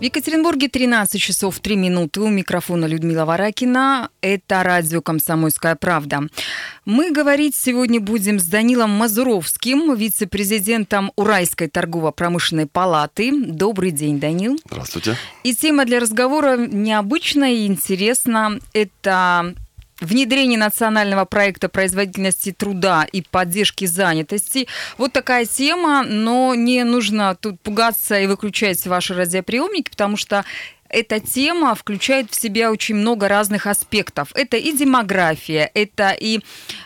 В Екатеринбурге 13 часов 3 минуты. У микрофона Людмила Варакина. Это радио «Комсомольская правда». Мы говорить сегодня будем с Данилом Мазуровским, вице-президентом Уральской торгово-промышленной палаты. Добрый день, Данил. Здравствуйте. И тема для разговора необычная и интересна. Это внедрение национального проекта производительности труда и поддержки занятости. Вот такая тема, но не нужно тут пугаться и выключать ваши радиоприемники, потому что эта тема включает в себя очень много разных аспектов. Это и демография, это и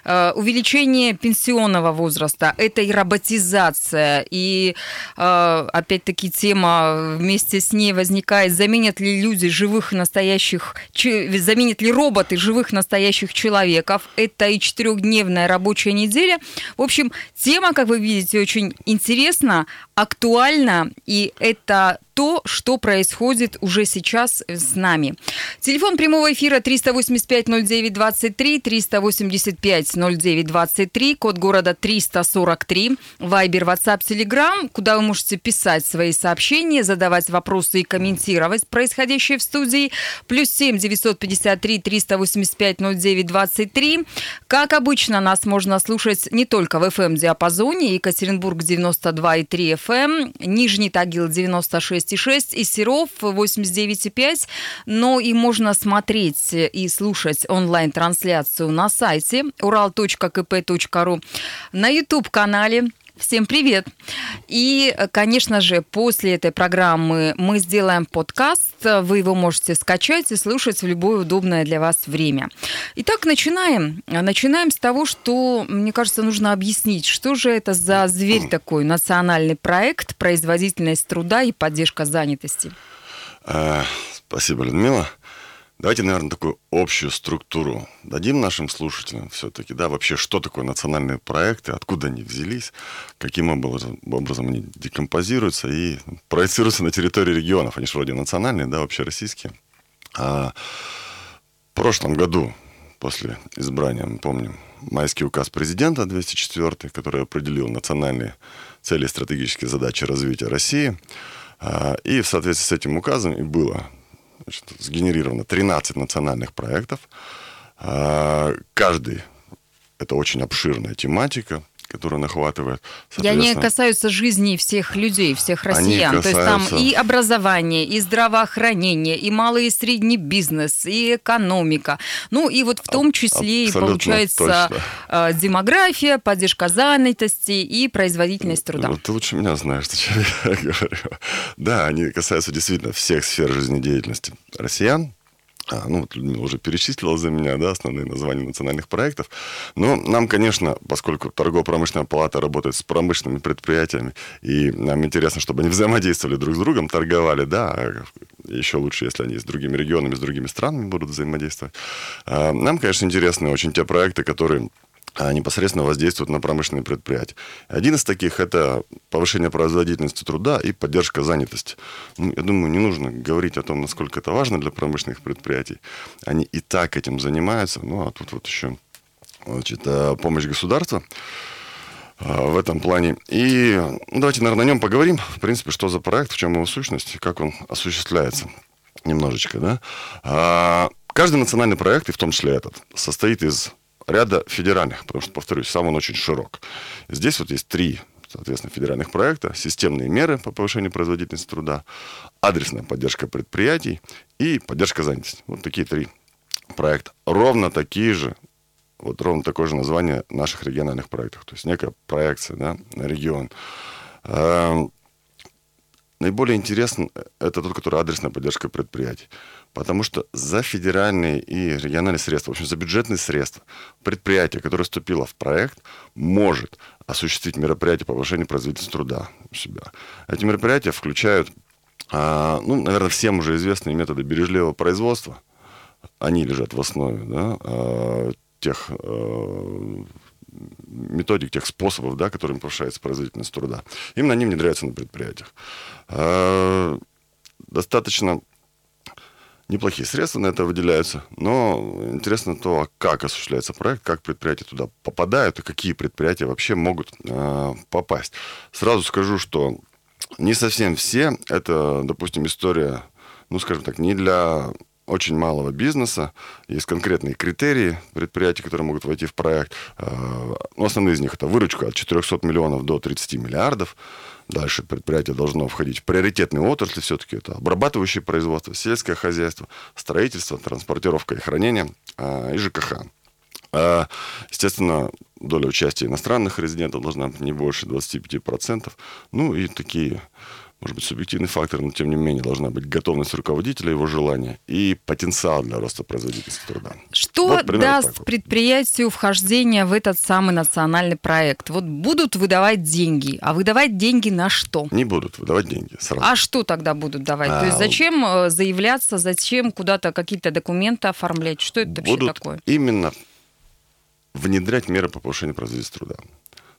э, увеличение пенсионного возраста, это и роботизация, и э, опять-таки тема вместе с ней возникает, заменят ли люди живых настоящих, заменят ли роботы живых настоящих человеков. Это и четырехдневная рабочая неделя. В общем, тема, как вы видите, очень интересна, актуальна, и это то, что происходит уже сейчас с нами. Телефон прямого эфира 385-09-23, 385-09-23, код города 343, Вайбер, WhatsApp, Telegram, куда вы можете писать свои сообщения, задавать вопросы и комментировать происходящее в студии. Плюс 7 953 385 09 23. Как обычно, нас можно слушать не только в FM-диапазоне, Екатеринбург 92,3 FM, Нижний Тагил 96 96,6 и Серов 89,5. Но и можно смотреть и слушать онлайн-трансляцию на сайте ural.kp.ru, на YouTube-канале Всем привет! И, конечно же, после этой программы мы сделаем подкаст. Вы его можете скачать и слушать в любое удобное для вас время. Итак, начинаем. Начинаем с того, что, мне кажется, нужно объяснить, что же это за зверь такой, национальный проект, производительность труда и поддержка занятости. А, спасибо, Людмила. Давайте, наверное, такую общую структуру дадим нашим слушателям все-таки, да, вообще, что такое национальные проекты, откуда они взялись, каким образом, они декомпозируются и проецируются на территории регионов. Они же вроде национальные, да, вообще российские. А в прошлом году, после избрания, мы помним, майский указ президента 204, который определил национальные цели и стратегические задачи развития России. А, и в соответствии с этим указом и было значит, сгенерировано 13 национальных проектов. А, каждый это очень обширная тематика, которую он охватывает. И они касаются жизни всех людей, всех россиян. Касаются... То есть там и образование, и здравоохранение, и малый и средний бизнес, и экономика. Ну и вот в том числе и получается точно. А, демография, поддержка занятости и производительность труда. Ну, ты лучше меня знаешь, что я говорю. Да, они касаются действительно всех сфер жизнедеятельности россиян, ну, вот Людмила уже перечислила за меня, да, основные названия национальных проектов. Но нам, конечно, поскольку торгово-промышленная палата работает с промышленными предприятиями, и нам интересно, чтобы они взаимодействовали друг с другом, торговали, да, а еще лучше, если они с другими регионами, с другими странами будут взаимодействовать. А, нам, конечно, интересны очень те проекты, которые а, непосредственно воздействуют на промышленные предприятия. Один из таких – это повышение производительности труда и поддержка занятости. Ну, я думаю, не нужно говорить о том, насколько это важно для промышленных предприятий. Они и так этим занимаются. Ну, а тут вот еще значит, э, помощь государства э, в этом плане. И ну, давайте, наверное, о нем поговорим. В принципе, что за проект, в чем его сущность, как он осуществляется. Немножечко, да. А, каждый национальный проект, и в том числе этот, состоит из ряда федеральных, потому что, повторюсь, сам он очень широк. Здесь вот есть три соответственно, федеральных проекта, системные меры по повышению производительности труда, адресная поддержка предприятий и поддержка занятости. Вот такие три проекта. Ровно такие же, вот ровно такое же название наших региональных проектов. То есть некая проекция да, на регион. Наиболее интересен это тот, который адресная поддержка предприятий. Потому что за федеральные и региональные средства, в общем, за бюджетные средства, предприятие, которое вступило в проект, может осуществить мероприятия по повышению производительности труда у себя. Эти мероприятия включают, а, ну, наверное, всем уже известные методы бережливого производства. Они лежат в основе да, а, тех а, методик, тех способов, да, которыми повышается производительность труда. Именно они внедряются на предприятиях. Достаточно неплохие средства на это выделяются, но интересно то, а как осуществляется проект, как предприятия туда попадают и какие предприятия вообще могут э, попасть. Сразу скажу, что Не совсем все. Это, допустим, история, ну, скажем так, не для очень малого бизнеса. Есть конкретные критерии предприятий, которые могут войти в проект. Э, ну, основные из них это выручка от 400 миллионов до 30 миллиардов. Дальше предприятие должно входить в приоритетные отрасли. Все-таки это обрабатывающее производство, сельское хозяйство, строительство, транспортировка и хранение э, и ЖКХ. А, естественно, доля участия иностранных резидентов должна быть не больше 25%. Ну и такие может быть, субъективный фактор, но тем не менее должна быть готовность руководителя, его желание и потенциал для роста производительности труда. Что вот, даст так. предприятию вхождение в этот самый национальный проект? Вот будут выдавать деньги, а выдавать деньги на что? Не будут выдавать деньги сразу. А что тогда будут давать? А, То есть а, зачем э, заявляться, зачем куда-то какие-то документы оформлять? Что это вообще будут такое? именно внедрять меры по повышению производительности труда.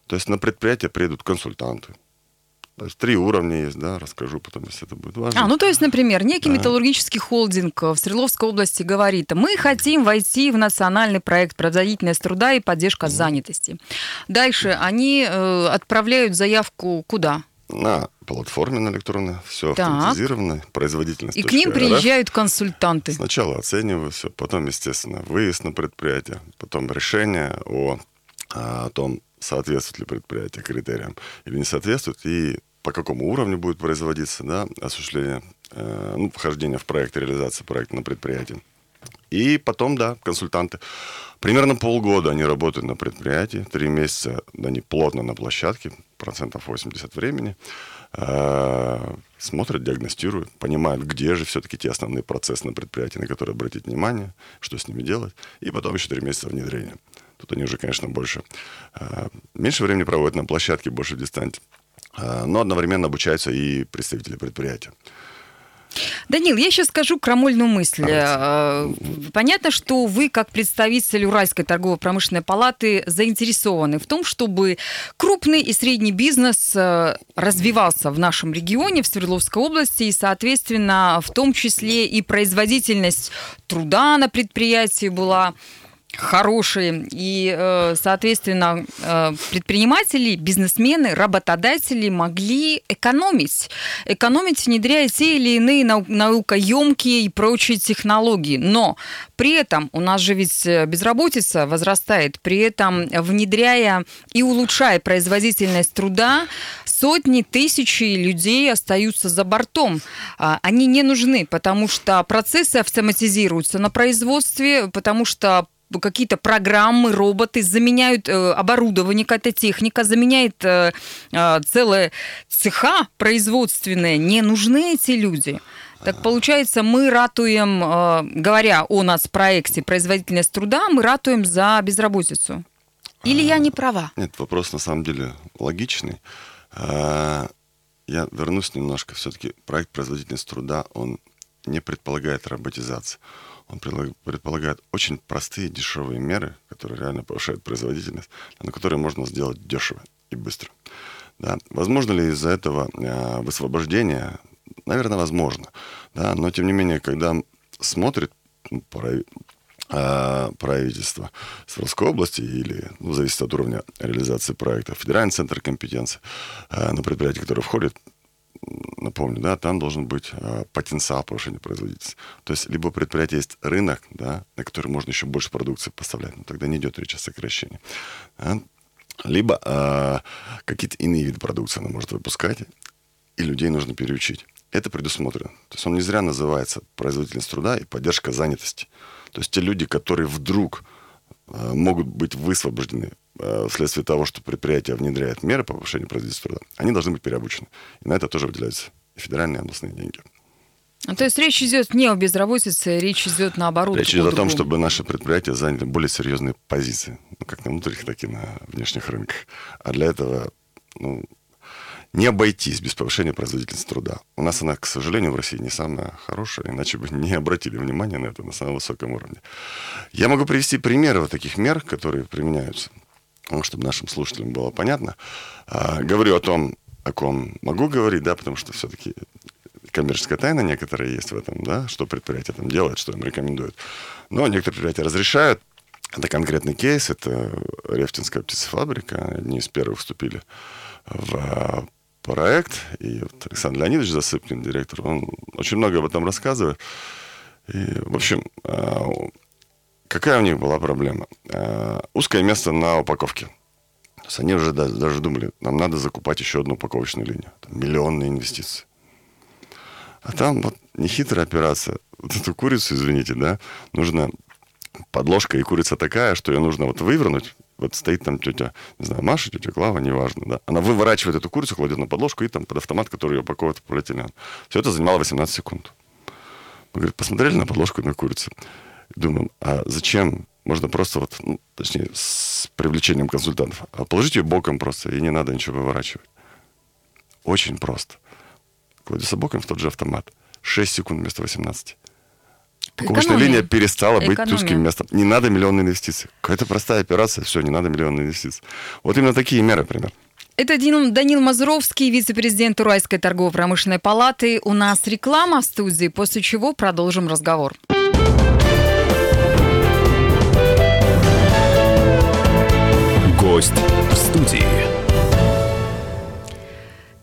То есть на предприятие приедут консультанты, есть три уровня есть, да, расскажу потом, если это будет важно. А, ну то есть, например, некий да. металлургический холдинг в Свердловской области говорит, мы хотим войти в национальный проект «Производительность труда и поддержка mm. занятости». Дальше они э, отправляют заявку куда? На платформе на электронной, все так. автоматизировано, производительность. И к ним приезжают консультанты. Сначала оцениваю все, потом, естественно, выезд на предприятие, потом решение о, о том, соответствует ли предприятие критериям или не соответствует, и по какому уровню будет производиться да, осуществление, э, ну, вхождение в проект, реализация проекта на предприятии. И потом, да, консультанты. Примерно полгода они работают на предприятии, три месяца они плотно на площадке, процентов 80 времени, э, смотрят, диагностируют, понимают, где же все-таки те основные процессы на предприятии, на которые обратить внимание, что с ними делать, и потом еще три месяца внедрения. Тут они уже, конечно, больше, э, меньше времени проводят на площадке, больше в дистанте. Э, но одновременно обучаются и представители предприятия. Данил, я сейчас скажу крамольную мысль. Давайте. Э, понятно, что вы, как представитель Уральской торгово-промышленной палаты, заинтересованы в том, чтобы крупный и средний бизнес развивался в нашем регионе, в Свердловской области, и, соответственно, в том числе и производительность труда на предприятии была хорошие. И, э, соответственно, э, предприниматели, бизнесмены, работодатели могли экономить. Экономить, внедряя те или иные наукоемкие и прочие технологии. Но при этом у нас же ведь э, безработица возрастает. При этом, внедряя и улучшая производительность труда, сотни, тысячи людей остаются за бортом. А, они не нужны, потому что процессы автоматизируются на производстве, потому что какие-то программы, роботы заменяют э, оборудование, какая-то техника, заменяет э, э, целые цеха производственные. Не нужны эти люди. Так получается, мы ратуем, э, говоря о нас проекте производительность труда, мы ратуем за безработицу. Или я не права? Нет, вопрос на самом деле логичный. А, я вернусь немножко. Все-таки проект производительность труда, он не предполагает роботизацию он предполагает очень простые дешевые меры, которые реально повышают производительность, но которые можно сделать дешево и быстро. Да. Возможно ли из-за этого э, высвобождение? Наверное, возможно. Да, но тем не менее, когда смотрит ну, э, правительство Свердловской области или, ну, зависит от уровня реализации проекта, федеральный центр компетенции э, на предприятие, которое входит, напомню, да, там должен быть э, потенциал повышения производительности. То есть либо у предприятия есть рынок, да, на который можно еще больше продукции поставлять, но тогда не идет речь о сокращении. Да? Либо э, какие-то иные виды продукции она может выпускать, и людей нужно переучить. Это предусмотрено. То есть он не зря называется производительность труда и поддержка занятости. То есть те люди, которые вдруг э, могут быть высвобождены вследствие того, что предприятие внедряет меры по повышению производительности труда, они должны быть переобучены. И на это тоже выделяются федеральные, и областные деньги. А, то есть речь идет не о безработице, речь идет наоборот. Речь идет о том, чтобы наши предприятия заняли более серьезные позиции, ну, как на внутренних, так и на внешних рынках. А для этого ну, не обойтись без повышения производительности труда. У нас она, к сожалению, в России не самая хорошая, иначе бы не обратили внимания на это на самом высоком уровне. Я могу привести примеры вот таких мер, которые применяются чтобы нашим слушателям было понятно. А, говорю о том, о ком могу говорить, да, потому что все-таки коммерческая тайна некоторая есть в этом, да, что предприятие там делает, что им рекомендуют. Но некоторые предприятия разрешают. Это конкретный кейс, это Рефтинская птицефабрика, одни из первых вступили в проект, и вот Александр Леонидович Засыпкин, директор, он очень много об этом рассказывает. И, в общем, а, какая у них была проблема? А, узкое место на упаковке. То есть они уже даже думали, нам надо закупать еще одну упаковочную линию. Там миллионные инвестиции. А там вот нехитрая операция. Вот эту курицу, извините, да, нужно подложка и курица такая, что ее нужно вот вывернуть. Вот стоит там тетя, не знаю, Маша, тетя Клава, неважно, да. Она выворачивает эту курицу, кладет на подложку и там под автомат, который ее упаковывает в полиэтилен. Все это занимало 18 секунд. Мы, говорит, посмотрели на подложку и на курицу. Думаем, а зачем? Можно просто вот, ну, точнее, с привлечением консультантов. А положить ее боком просто, и не надо ничего выворачивать. Очень просто. Кладется боком в тот же автомат. 6 секунд вместо 18. Упаковочная линия перестала быть Экономия. узким местом. Не надо миллионные инвестиции. Какая-то простая операция, все, не надо миллионные инвестиции. Вот именно такие меры, пример. Это Данил Мазуровский, вице-президент Уральской торгово-промышленной палаты. У нас реклама в студии, после чего продолжим разговор. Гость в студии.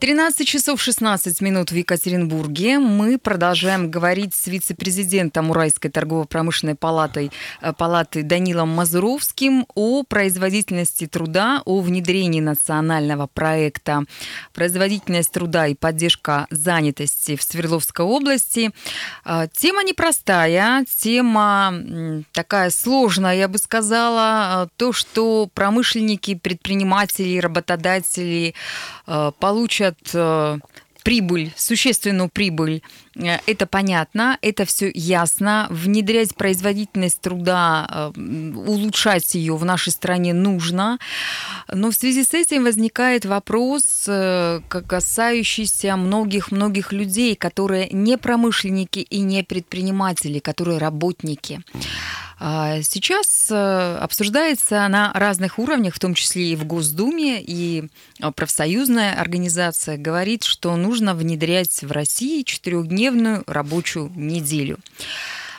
13 часов 16 минут в Екатеринбурге. Мы продолжаем говорить с вице-президентом Уральской торгово-промышленной палаты, э, палаты Данилом Мазуровским о производительности труда, о внедрении национального проекта «Производительность труда и поддержка занятости в Свердловской области». Э, тема непростая, тема такая сложная, я бы сказала. Э, то, что промышленники, предприниматели, работодатели получат получат э, прибыль, существенную прибыль, э, это понятно, это все ясно. Внедрять производительность труда, э, улучшать ее в нашей стране нужно. Но в связи с этим возникает вопрос, касающийся многих-многих людей, которые не промышленники и не предприниматели, которые работники. А сейчас э, обсуждается на разных уровнях, в том числе и в Госдуме, и э, профсоюзная организация говорит, что нужно внедрять в России четырехдневную рабочую неделю.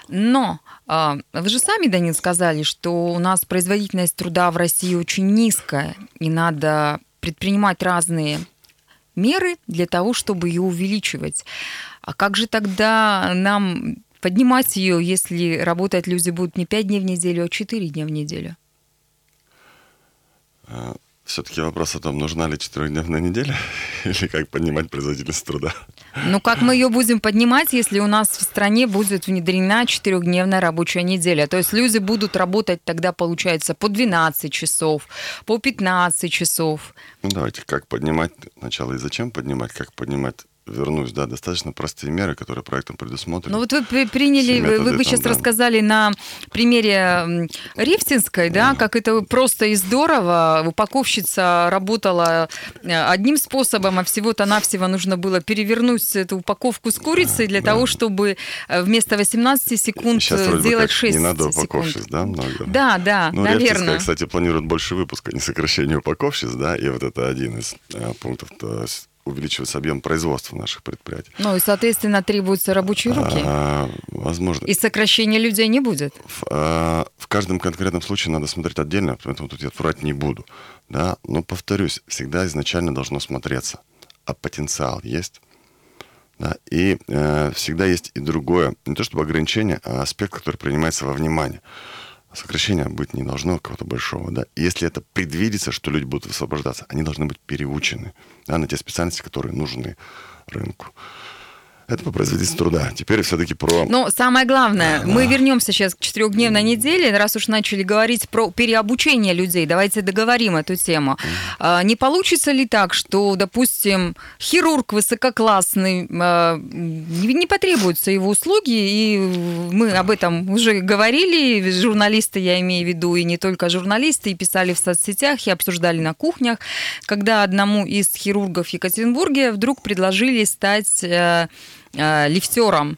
Но а, вы же сами, Данил, сказали, что у нас производительность труда в России очень низкая, и надо предпринимать разные меры для того, чтобы ее увеличивать. А как же тогда нам поднимать ее, если работать люди будут не 5 дней в неделю, а 4 дня в неделю? А, Все-таки вопрос о том, нужна ли четырехдневная неделя или как поднимать производительность труда. Ну, как мы ее будем поднимать, если у нас в стране будет внедрена четырехдневная рабочая неделя? То есть люди будут работать тогда, получается, по 12 часов, по 15 часов. Ну, давайте, как поднимать сначала и зачем поднимать, как поднимать вернусь, да, достаточно простые меры, которые проектом предусмотрены. Ну вот вы приняли, вы, вы там, сейчас да. рассказали на примере Рефтинской, да, да, как это просто и здорово. Упаковщица работала э, одним способом, а всего-то навсего нужно было перевернуть эту упаковку с курицей для да. того, чтобы э, вместо 18 секунд сейчас, сделать 6 Не надо упаковщиц, да, много? Да, да, ну, наверное. Рефтинская, кстати, планирует больше выпуска, не сокращение упаковщиц, да, и вот это один из э, пунктов. То есть увеличивается объем производства наших предприятий. Ну и, соответственно, требуются рабочие руки. А, возможно. И сокращения людей не будет. В, а, в каждом конкретном случае надо смотреть отдельно, поэтому тут я врать не буду. Да? Но, повторюсь, всегда изначально должно смотреться, а потенциал есть. Да? И э, всегда есть и другое, не то чтобы ограничение, а аспект, который принимается во внимание сокращения быть не должно какого-то большого, да. Если это предвидится, что люди будут высвобождаться, они должны быть переучены, да, на те специальности, которые нужны рынку. Это по производительности труда. Теперь все-таки про... Но самое главное, да, мы вернемся сейчас к четырехдневной неделе, раз уж начали говорить про переобучение людей. Давайте договорим эту тему. Mm. Не получится ли так, что, допустим, хирург высококлассный, а, не потребуются его услуги, и мы об этом уже говорили, журналисты, я имею в виду, и не только журналисты, и писали в соцсетях, и обсуждали на кухнях, когда одному из хирургов Екатеринбурге вдруг предложили стать э, лифтером.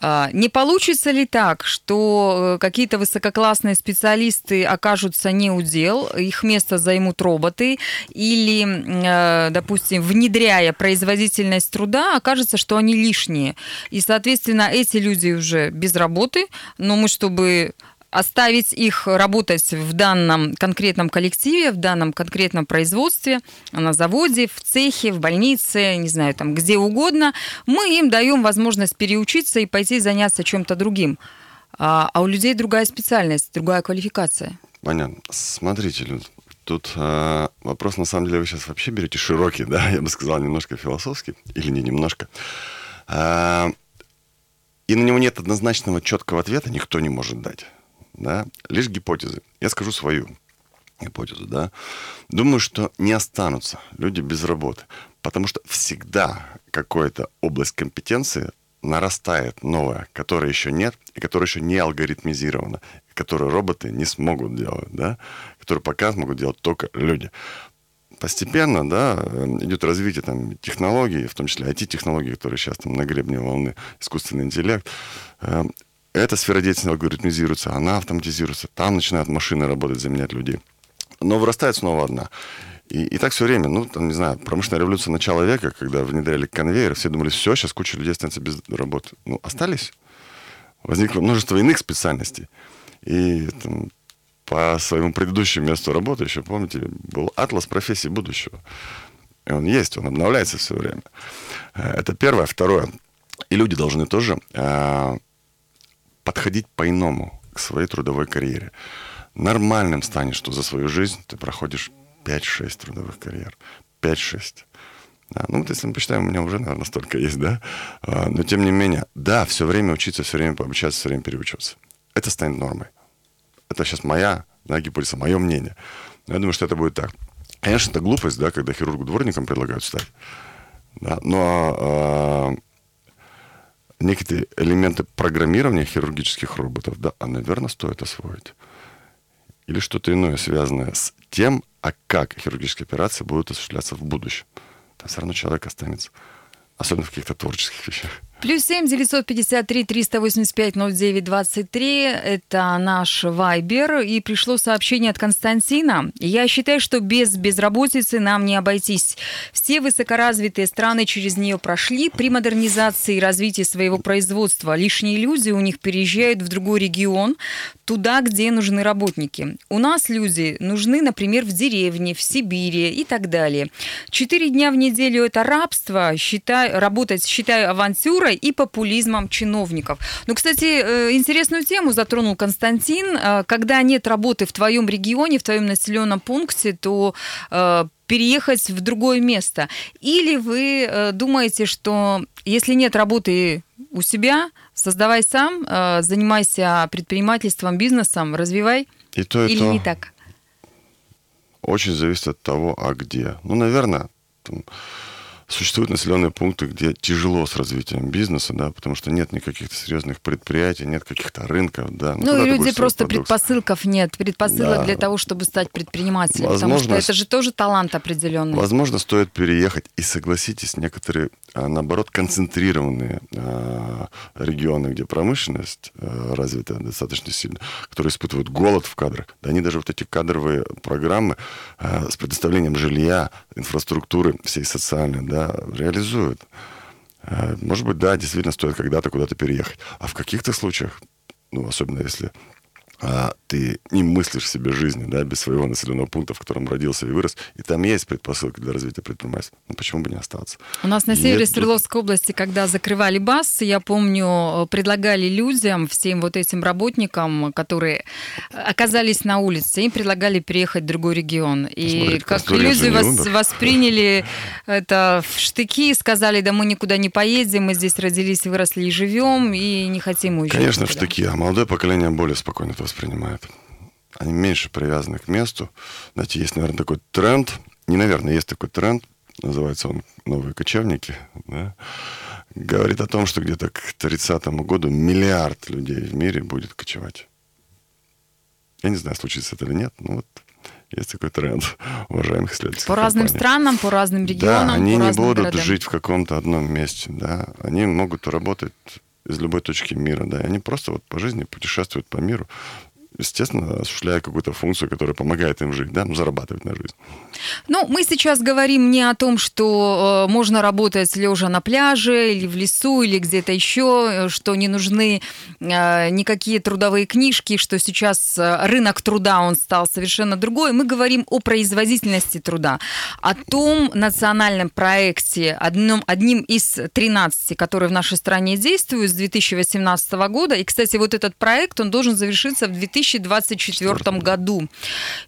Э, не получится ли так, что э, какие-то высококлассные специалисты окажутся не у дел, их место займут роботы, или, э, допустим, внедряя производительность труда, окажется, что они лишние. И, соответственно, эти люди уже без работы, но мы, чтобы оставить их работать в данном конкретном коллективе, в данном конкретном производстве, на заводе, в цехе, в больнице, не знаю, там где угодно, мы им даем возможность переучиться и пойти заняться чем-то другим. А, а у людей другая специальность, другая квалификация. Понятно. Смотрите, Люд, тут э, вопрос, на самом деле, вы сейчас вообще берете широкий, да, я бы сказал, немножко философский, или не немножко. Э, и на него нет однозначного четкого ответа, никто не может дать. Да? Лишь гипотезы. Я скажу свою гипотезу. Да? Думаю, что не останутся люди без работы, потому что всегда какая-то область компетенции нарастает новая, которой еще нет, и которая еще не алгоритмизирована, которую роботы не смогут делать, да, которую пока смогут делать только люди. Постепенно, да, идет развитие там технологий, в том числе IT-технологий, которые сейчас там на гребне волны, искусственный интеллект. Эта сфера деятельности алгоритмизируется, она автоматизируется, там начинают машины работать, заменять людей. Но вырастает снова одна. И, и так все время, ну, там, не знаю, промышленная революция начала века, когда внедряли конвейер, все думали, все, сейчас куча людей останется без работы. Ну, остались. Возникло множество иных специальностей. И там, по своему предыдущему месту работы, еще помните, был атлас профессий будущего. И он есть, он обновляется все время. Э, это первое. Второе. И люди должны тоже э, подходить по-иному к своей трудовой карьере. Нормальным станет, что за свою жизнь ты проходишь 5-6 трудовых карьер. 5-6. Да, ну, вот если мы посчитаем, у меня уже, наверное, столько есть, да. А, но тем не менее, да, все время учиться, все время пообучаться, все время переучиваться. Это станет нормой. Это сейчас моя да, гипотеза, мое мнение. Но я думаю, что это будет так. Конечно, это глупость, да, когда хирургу дворникам предлагают стать. Да, но э, некие элементы программирования хирургических роботов, да, а, наверное, стоит освоить. Или что-то иное, связанное с тем, а как хирургические операции будут осуществляться в будущем. Там все равно человек останется, особенно в каких-то творческих вещах. Плюс семь девятьсот пятьдесят три триста восемьдесят пять ноль девять двадцать три. Это наш вайбер. И пришло сообщение от Константина. Я считаю, что без безработицы нам не обойтись. Все высокоразвитые страны через нее прошли. При модернизации и развитии своего производства лишние люди у них переезжают в другой регион, туда, где нужны работники. У нас люди нужны, например, в деревне, в Сибири и так далее. Четыре дня в неделю это рабство. Считаю, работать считаю авантюрой и популизмом чиновников. Ну, кстати, э, интересную тему затронул Константин. Э, когда нет работы в твоем регионе, в твоем населенном пункте, то э, переехать в другое место. Или вы думаете, что если нет работы у себя, создавай сам, занимайся предпринимательством, бизнесом, развивай? И то, и Или то. не так? Очень зависит от того, а где. Ну, наверное, там, Существуют населенные пункты, где тяжело с развитием бизнеса, да, потому что нет никаких серьезных предприятий, нет каких-то рынков, да. Ну, ну и люди просто продукт? предпосылков нет, предпосылок да. для того, чтобы стать предпринимателем, Возможно, потому что это же тоже талант определенный. Возможно, стоит переехать и согласитесь, некоторые, а, наоборот, концентрированные а, регионы, где промышленность а, развита достаточно сильно, которые испытывают голод в кадрах, да, они даже вот эти кадровые программы с предоставлением жилья, инфраструктуры всей социальной, да, да, реализуют. Э, может быть, да, действительно стоит когда-то куда-то переехать. А в каких-то случаях, ну, особенно если а, ты не мыслишь себе жизни, да, без своего населенного пункта, в котором родился и вырос, и там есть предпосылки для развития предпринимательства. Ну, почему бы не остаться? У нас на севере Нет... Свердловской области, когда закрывали БАС, я помню, предлагали людям, всем вот этим работникам, которые оказались на улице, им предлагали переехать в другой регион. И Смотрите, как люди вос, восприняли это в штыки, сказали, да мы никуда не поедем, мы здесь родились, выросли и живем, и не хотим уезжать. Конечно, никуда. в штыки, а молодое поколение более спокойно это воспринимает. Они меньше привязаны к месту. Знаете, есть, наверное, такой тренд. Не, наверное, есть такой тренд. Называется он «Новые кочевники». Да? Говорит о том, что где-то к 30 году миллиард людей в мире будет кочевать. Я не знаю, случится это или нет, но вот есть такой тренд уважаемых исследователей. По разным странам, по разным регионам. Да, они не будут городам. жить в каком-то одном месте, да. Они могут работать из любой точки мира, да. И они просто вот по жизни путешествуют по миру, естественно, осуществляя какую-то функцию, которая помогает им жить, да, ну, зарабатывать на жизнь. Ну, мы сейчас говорим не о том, что э, можно работать лежа на пляже или в лесу или где-то еще, э, что не нужны э, никакие трудовые книжки, что сейчас э, рынок труда он стал совершенно другой. Мы говорим о производительности труда, о том национальном проекте, одном, одним из 13, который в нашей стране действует с 2018 года. И, кстати, вот этот проект, он должен завершиться в 2024 году.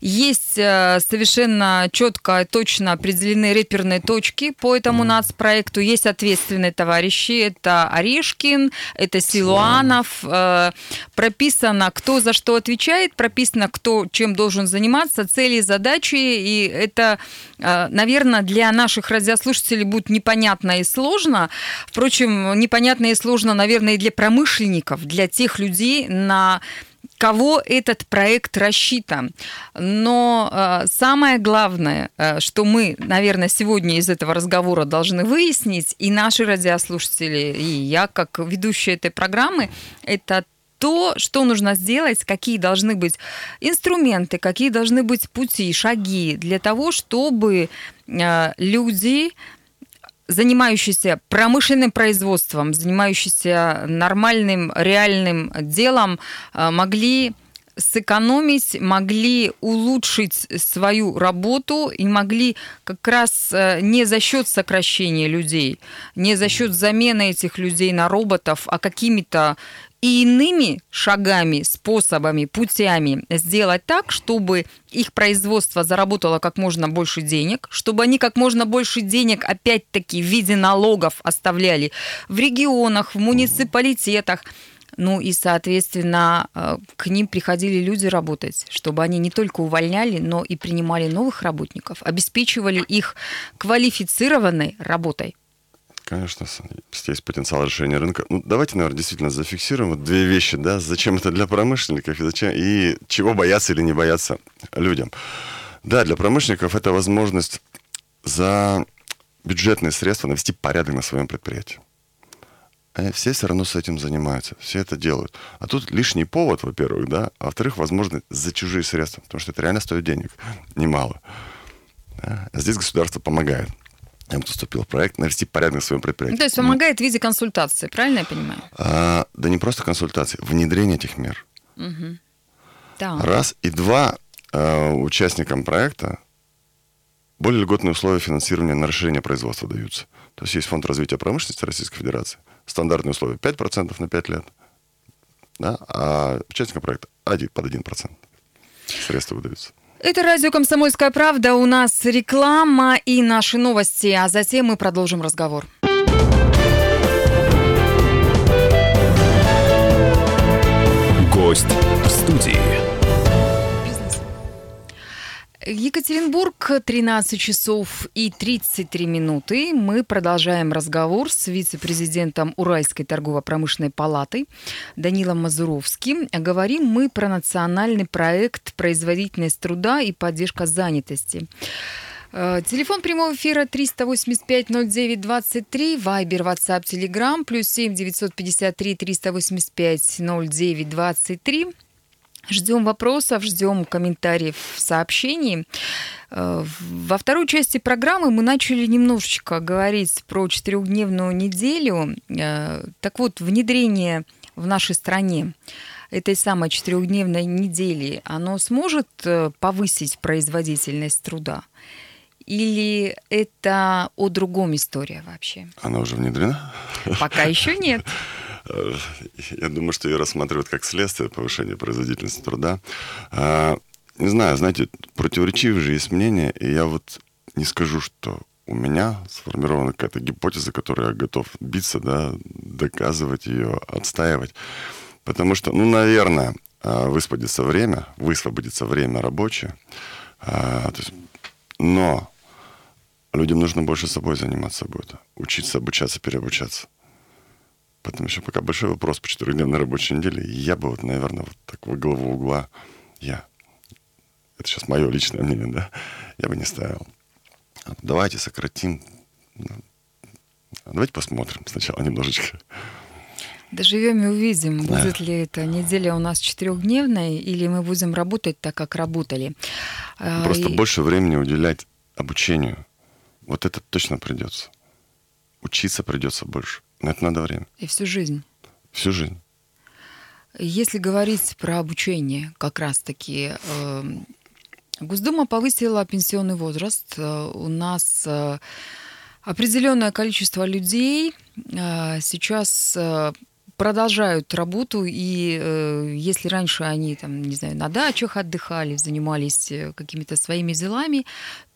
Есть э, совершенно четко, точно определены реперные точки по этому нацпроекту. Есть ответственные товарищи. Это Орешкин, это Силуанов. Э, прописано, кто за что отвечает, прописано, кто чем должен заниматься, цели, задачи. И это, э, наверное, для наших радиослушателей будет непонятно и сложно. Впрочем, непонятно и сложно, наверное, и для промышленников, для тех людей, на кого этот проект рассчитан. Но э, самое главное, э, что мы, наверное, сегодня из этого разговора должны выяснить, и наши радиослушатели, и я, как ведущая этой программы, это то, что нужно сделать, какие должны быть инструменты, какие должны быть пути, шаги для того, чтобы э, люди занимающиеся промышленным производством, занимающиеся нормальным, реальным делом, э, могли сэкономить, могли улучшить свою работу и могли как раз э, не за счет сокращения людей, не за счет замены этих людей на роботов, а какими-то и иными шагами, способами, путями сделать так, чтобы их производство заработало как можно больше денег, чтобы они как можно больше денег, опять-таки, в виде налогов оставляли в регионах, в муниципалитетах, ну и, соответственно, э, к ним приходили люди работать, чтобы они не только увольняли, но и принимали новых работников, обеспечивали их квалифицированной работой. Конечно, есть потенциал решения рынка. Ну, давайте, наверное, действительно зафиксируем вот две вещи, да, зачем это для промышленников и зачем, и чего бояться или не бояться людям. Да, для промышленников это возможность за бюджетные средства навести порядок на своем предприятии. Они все все равно с этим занимаются, все это делают. А тут лишний повод, во-первых, да, а во-вторых, возможно, за чужие средства, потому что это реально стоит денег, немало. Да? А здесь государство помогает я вступил в проект навести порядок в своем предприятии. То есть помогает в виде консультации, правильно я понимаю? А, да не просто консультации, внедрение этих мер. Угу. Да. Раз. И два, э, участникам проекта более льготные условия финансирования на расширение производства даются. То есть есть фонд развития промышленности Российской Федерации. Стандартные условия 5% на 5 лет. Да? А участникам проекта 1, под 1% средства выдаются. Это радио «Комсомольская правда». У нас реклама и наши новости, а затем мы продолжим разговор. Гость в студии. Екатеринбург, 13 часов и 33 минуты. Мы продолжаем разговор с вице-президентом Уральской торгово-промышленной палаты Данилом Мазуровским. Говорим мы про национальный проект «Производительность труда и поддержка занятости». Э, телефон прямого эфира 385-09-23, Вайбер, WhatsApp, Telegram, плюс 7 953 385 09 23. Ждем вопросов, ждем комментариев, сообщений. Э, во второй части программы мы начали немножечко говорить про четырехдневную неделю. Э, так вот, внедрение в нашей стране этой самой четырехдневной недели, оно сможет э, повысить производительность труда? Или это о другом история вообще? Она уже внедрена? Пока еще нет. Я думаю, что ее рассматривают как следствие повышения производительности труда. А, не знаю, знаете, противоречивые же есть мнения, и я вот не скажу, что у меня сформирована какая-то гипотеза, которую я готов биться, да, доказывать ее, отстаивать. Потому что, ну, наверное, а, высвободится время, высвободится время рабочее. А, но людям нужно больше собой заниматься будет. Учиться, обучаться, переобучаться. Поэтому еще пока большой вопрос по четырехдневной рабочей неделе. Я бы вот, наверное, вот так во главу угла я. Это сейчас мое личное мнение, да? Я бы не ставил. Давайте сократим. Давайте посмотрим сначала немножечко. Доживем и увидим, да. будет ли эта неделя у нас четырехдневной, или мы будем работать так, как работали. А, Просто и... больше времени уделять обучению. Вот это точно придется. Учиться придется больше. Это надо время. И всю жизнь. Всю жизнь. Если говорить про обучение, как раз-таки, э, Госдума повысила пенсионный возраст. Э, у нас э, определенное количество людей э, сейчас э, продолжают работу, и э, если раньше они, там, не знаю, на дачах отдыхали, занимались э, какими-то своими делами,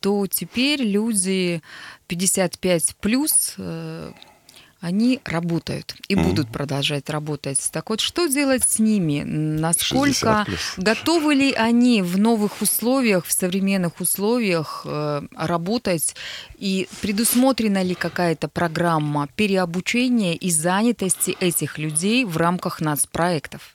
то теперь люди 55 плюс э, они работают и mm. будут продолжать работать. Так вот, что делать с ними? Насколько готовы ли они в новых условиях, в современных условиях э, работать? И предусмотрена ли какая-то программа переобучения и занятости этих людей в рамках нацпроектов?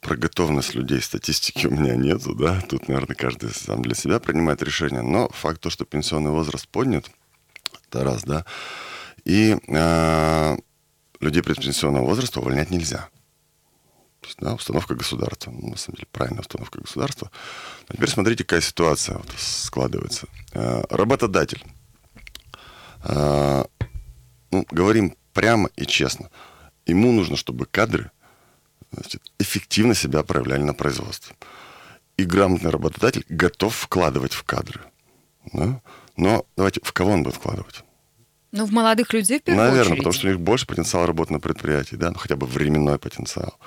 Про готовность людей статистики у меня нету, да. Тут, наверное, каждый сам для себя принимает решение. Но факт то, что пенсионный возраст поднят, это раз, да. И э, людей предпенсионного возраста увольнять нельзя. То есть, да, установка государства. Ну, на самом деле, правильная установка государства. Но теперь смотрите, какая ситуация вот складывается. Э, работодатель. Э, ну, говорим прямо и честно. Ему нужно, чтобы кадры значит, эффективно себя проявляли на производстве. И грамотный работодатель готов вкладывать в кадры. Да? Но давайте, в кого он будет вкладывать? Ну, в молодых людей в первую Наверное, очередь. потому что у них больше потенциала работы на предприятии, да, ну хотя бы временной потенциал.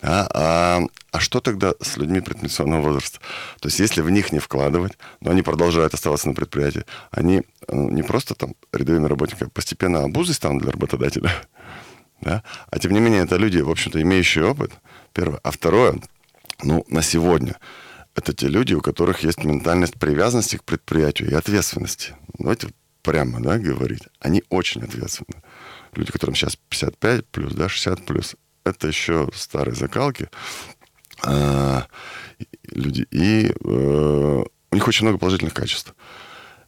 А, а, а что тогда с людьми предпенсионного возраста? То есть если в них не вкладывать, но они продолжают оставаться на предприятии, они ну, не просто там рядовыми работниками, а постепенно обузой станут для работодателя. Да? А тем не менее, это люди, в общем-то, имеющие опыт, первое. А второе, ну, на сегодня, это те люди, у которых есть ментальность привязанности к предприятию и ответственности. Давайте прямо, да, говорить, они очень ответственны. Люди, которым сейчас 55 плюс, да, 60 плюс, это еще старые закалки. А, люди. И э, у них очень много положительных качеств.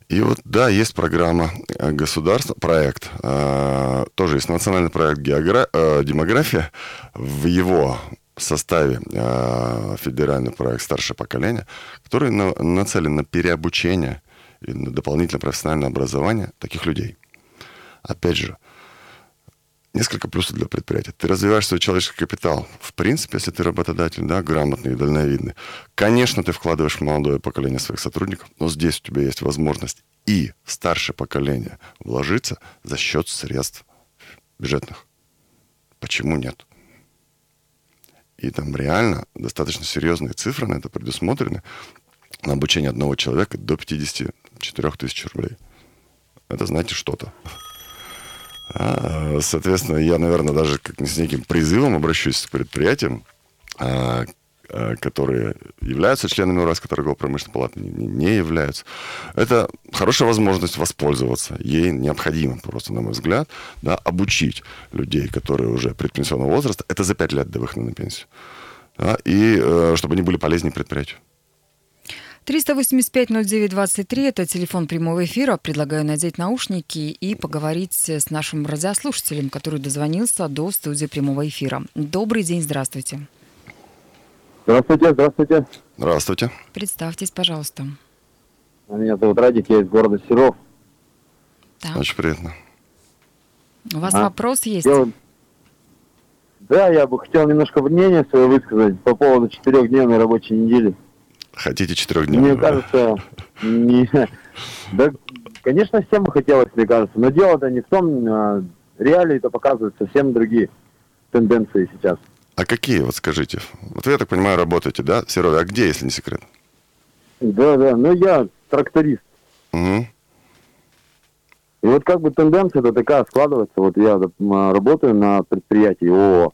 И вот, да, есть программа э, государства, проект, э, тоже есть национальный проект геогра... э, «Демография». В его составе э, федеральный проект «Старшее поколение», который на, нацелен на переобучение и дополнительное профессиональное образование таких людей. Опять же, несколько плюсов для предприятия. Ты развиваешь свой человеческий капитал. В принципе, если ты работодатель, да, грамотный и дальновидный, конечно, ты вкладываешь в молодое поколение своих сотрудников, но здесь у тебя есть возможность и старшее поколение вложиться за счет средств бюджетных. Почему нет? И там реально достаточно серьезные цифры на это предусмотрены на обучение одного человека до 50 4 тысяч рублей. Это, знаете, что-то. А, соответственно, я, наверное, даже как с неким призывом обращусь к предприятиям, а, а, которые являются членами Уральской торгово-промышленной палаты, не, не являются. Это хорошая возможность воспользоваться. Ей необходимо, просто на мой взгляд, да, обучить людей, которые уже предпенсионного возраста, это за 5 лет до выхода на пенсию. Да, и э, чтобы они были полезнее предприятию. 385-09-23 – это телефон прямого эфира. Предлагаю надеть наушники и поговорить с нашим радиослушателем, который дозвонился до студии прямого эфира. Добрый день, здравствуйте. Здравствуйте, здравствуйте. Здравствуйте. Представьтесь, пожалуйста. Меня зовут Радик, я из города Серов. Да. Очень приятно. У вас а? вопрос есть? Я... Да, я бы хотел немножко мнение свое высказать по поводу четырехдневной рабочей недели. Хотите четырехдневную? Мне кажется, не... да, конечно, всем бы хотелось, мне кажется, но дело-то не в том, а, реалии-то показывают совсем другие тенденции сейчас. А какие, вот скажите? Вот вы, я так понимаю, работаете, да, в Серове, а где, если не секрет? Да, да, ну я тракторист. Угу. И вот как бы тенденция-то такая складывается, вот я работаю на предприятии ООО,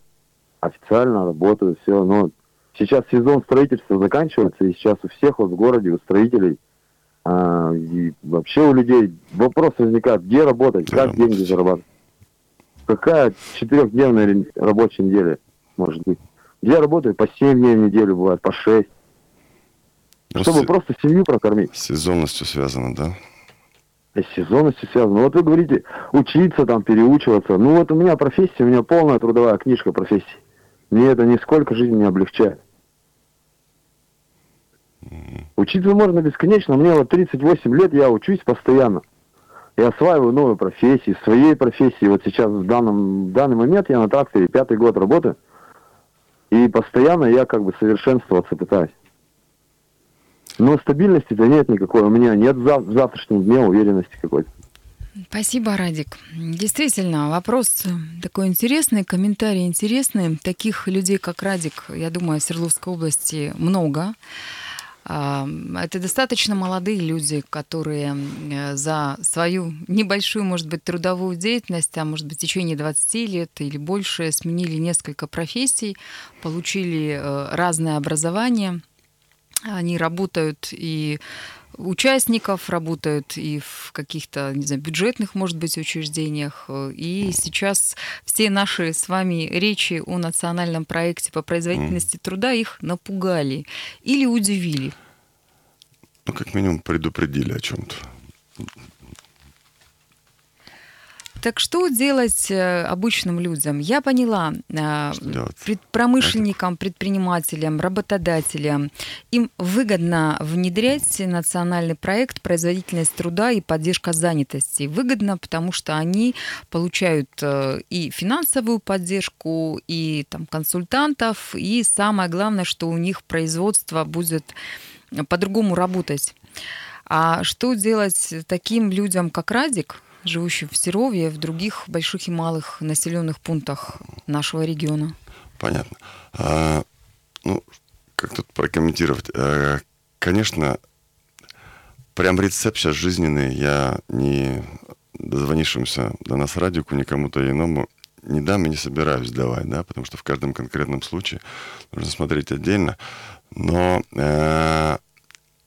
официально работаю, все, но сейчас сезон строительства заканчивается, и сейчас у всех вот в городе, у строителей, а, и вообще у людей вопрос возникает, где работать, как деньги зарабатывать. Какая четырехдневная рабочая неделя может быть? Я работаю по 7 дней в неделю, бывает по 6. Ну, чтобы просто семью прокормить. С сезонностью связано, да? и с сезонностью связано. Вот вы говорите, учиться там, переучиваться. Ну вот у меня профессия, у меня полная трудовая книжка профессии. Мне это нисколько жизнь не облегчает. Учиться можно бесконечно. Мне вот 38 лет, я учусь постоянно. Я осваиваю новые профессии, своей профессии. Вот сейчас в, данном, в данный момент я на тракторе пятый год работаю. И постоянно я как бы совершенствоваться пытаюсь. Но стабильности-то нет никакой. У меня нет в завтрашнем дне уверенности какой-то. Спасибо, Радик. Действительно, вопрос такой интересный, комментарий интересный. Таких людей, как Радик, я думаю, в Свердловской области много. Это достаточно молодые люди, которые э, за свою небольшую, может быть, трудовую деятельность, а может быть, в течение 20 лет или больше, сменили несколько профессий, получили э, разное образование. Они работают и участников, работают и в каких-то, не знаю, бюджетных, может быть, учреждениях. И сейчас все наши с вами речи о национальном проекте по производительности труда их напугали или удивили. Ну, как минимум, предупредили о чем-то. Так что делать э, обычным людям? Я поняла, э, пред, промышленникам, предпринимателям, работодателям, им выгодно внедрять национальный проект «Производительность труда и поддержка занятости». Выгодно, потому что они получают э, и финансовую поддержку, и там, консультантов, и самое главное, что у них производство будет по-другому работать. А что делать таким людям, как Радик, живущим в Серове, в других больших и малых населенных пунктах нашего региона? Понятно. А, ну, как тут прокомментировать? А, конечно, прям рецепт сейчас жизненный я не дозвонившимся до нас радику, никому-то иному не дам и не собираюсь давать, да, потому что в каждом конкретном случае нужно смотреть отдельно. Но э,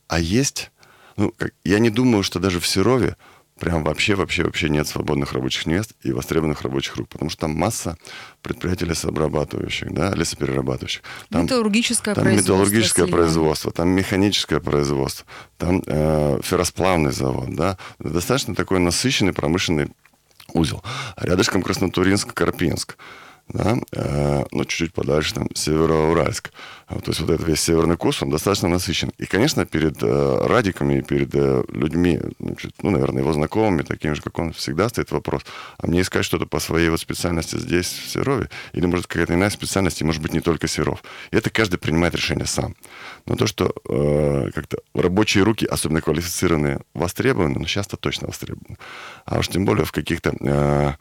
а есть, ну, как, я не думаю, что даже в Серове прям вообще, вообще, вообще нет свободных рабочих мест и востребованных рабочих рук, потому что там масса предприятий лесообрабатывающих, да, лесоперерабатывающих. Там, металлургическое там производство. металлургическое производство, там механическое производство, там э, ферросплавный завод, да. Достаточно такой насыщенный промышленный узел. А рядышком Краснотуринск, да, э, ну, чуть-чуть подальше, там, Североуральск. То есть вот этот весь северный курс, он достаточно насыщен. И, конечно, перед э, радиками, перед э, людьми, значит, ну, наверное, его знакомыми, такими же, как он, всегда стоит вопрос, а мне искать что-то по своей вот специальности здесь, в Серове? Или, может, какая-то иная специальность, и, может быть, не только Серов? И это каждый принимает решение сам. Но то, что э, как-то рабочие руки, особенно квалифицированные, востребованы, ну, сейчас-то точно востребованы. А уж тем более в каких-то... Э,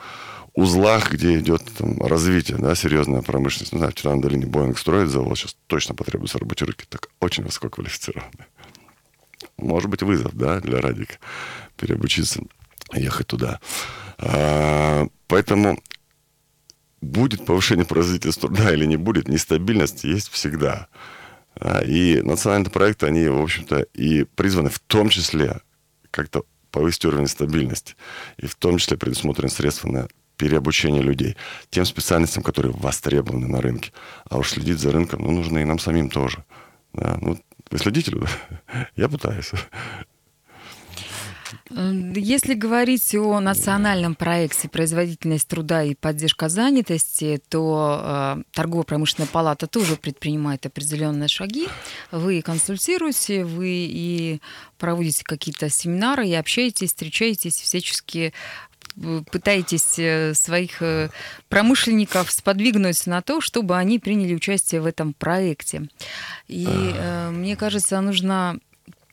узлах, где идет там, развитие, да, серьезная промышленность. Ну, знаю, вчера на долине Боинг строит завод, сейчас точно потребуется рабочие руки, так очень высококвалифицированные. Может быть, вызов, да, для Радика переобучиться, ехать туда. А, поэтому будет повышение производительности труда или не будет, нестабильность есть всегда. А, и национальные проекты, они, в общем-то, и призваны в том числе как-то повысить уровень стабильности. И в том числе предусмотрены средства на переобучение людей тем специальностям, которые востребованы на рынке. А уж следить за рынком, ну, нужно и нам самим тоже. Да, ну, вы следите, Люда? Я пытаюсь. Если говорить о национальном проекте «Производительность труда и поддержка занятости», то э, торгово-промышленная палата тоже предпринимает определенные шаги. Вы консультируете, вы и проводите какие-то семинары, и общаетесь, встречаетесь, всячески пытаетесь э, своих э, промышленников сподвигнуть на то, чтобы они приняли участие в этом проекте. И э, мне кажется, нужно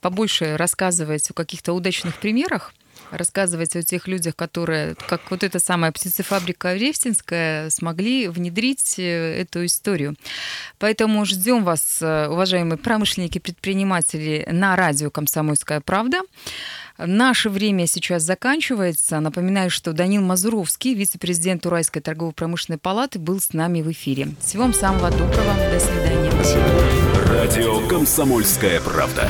побольше рассказывать о каких-то удачных примерах, рассказывать о тех людях, которые, как вот эта самая птицефабрика Ревстинская, смогли внедрить эту историю. Поэтому ждем вас, уважаемые промышленники, предприниматели, на радио «Комсомольская правда». Наше время сейчас заканчивается. Напоминаю, что Данил Мазуровский, вице-президент Уральской торгово-промышленной палаты, был с нами в эфире. Всего вам самого доброго. До свидания. Радио «Комсомольская правда».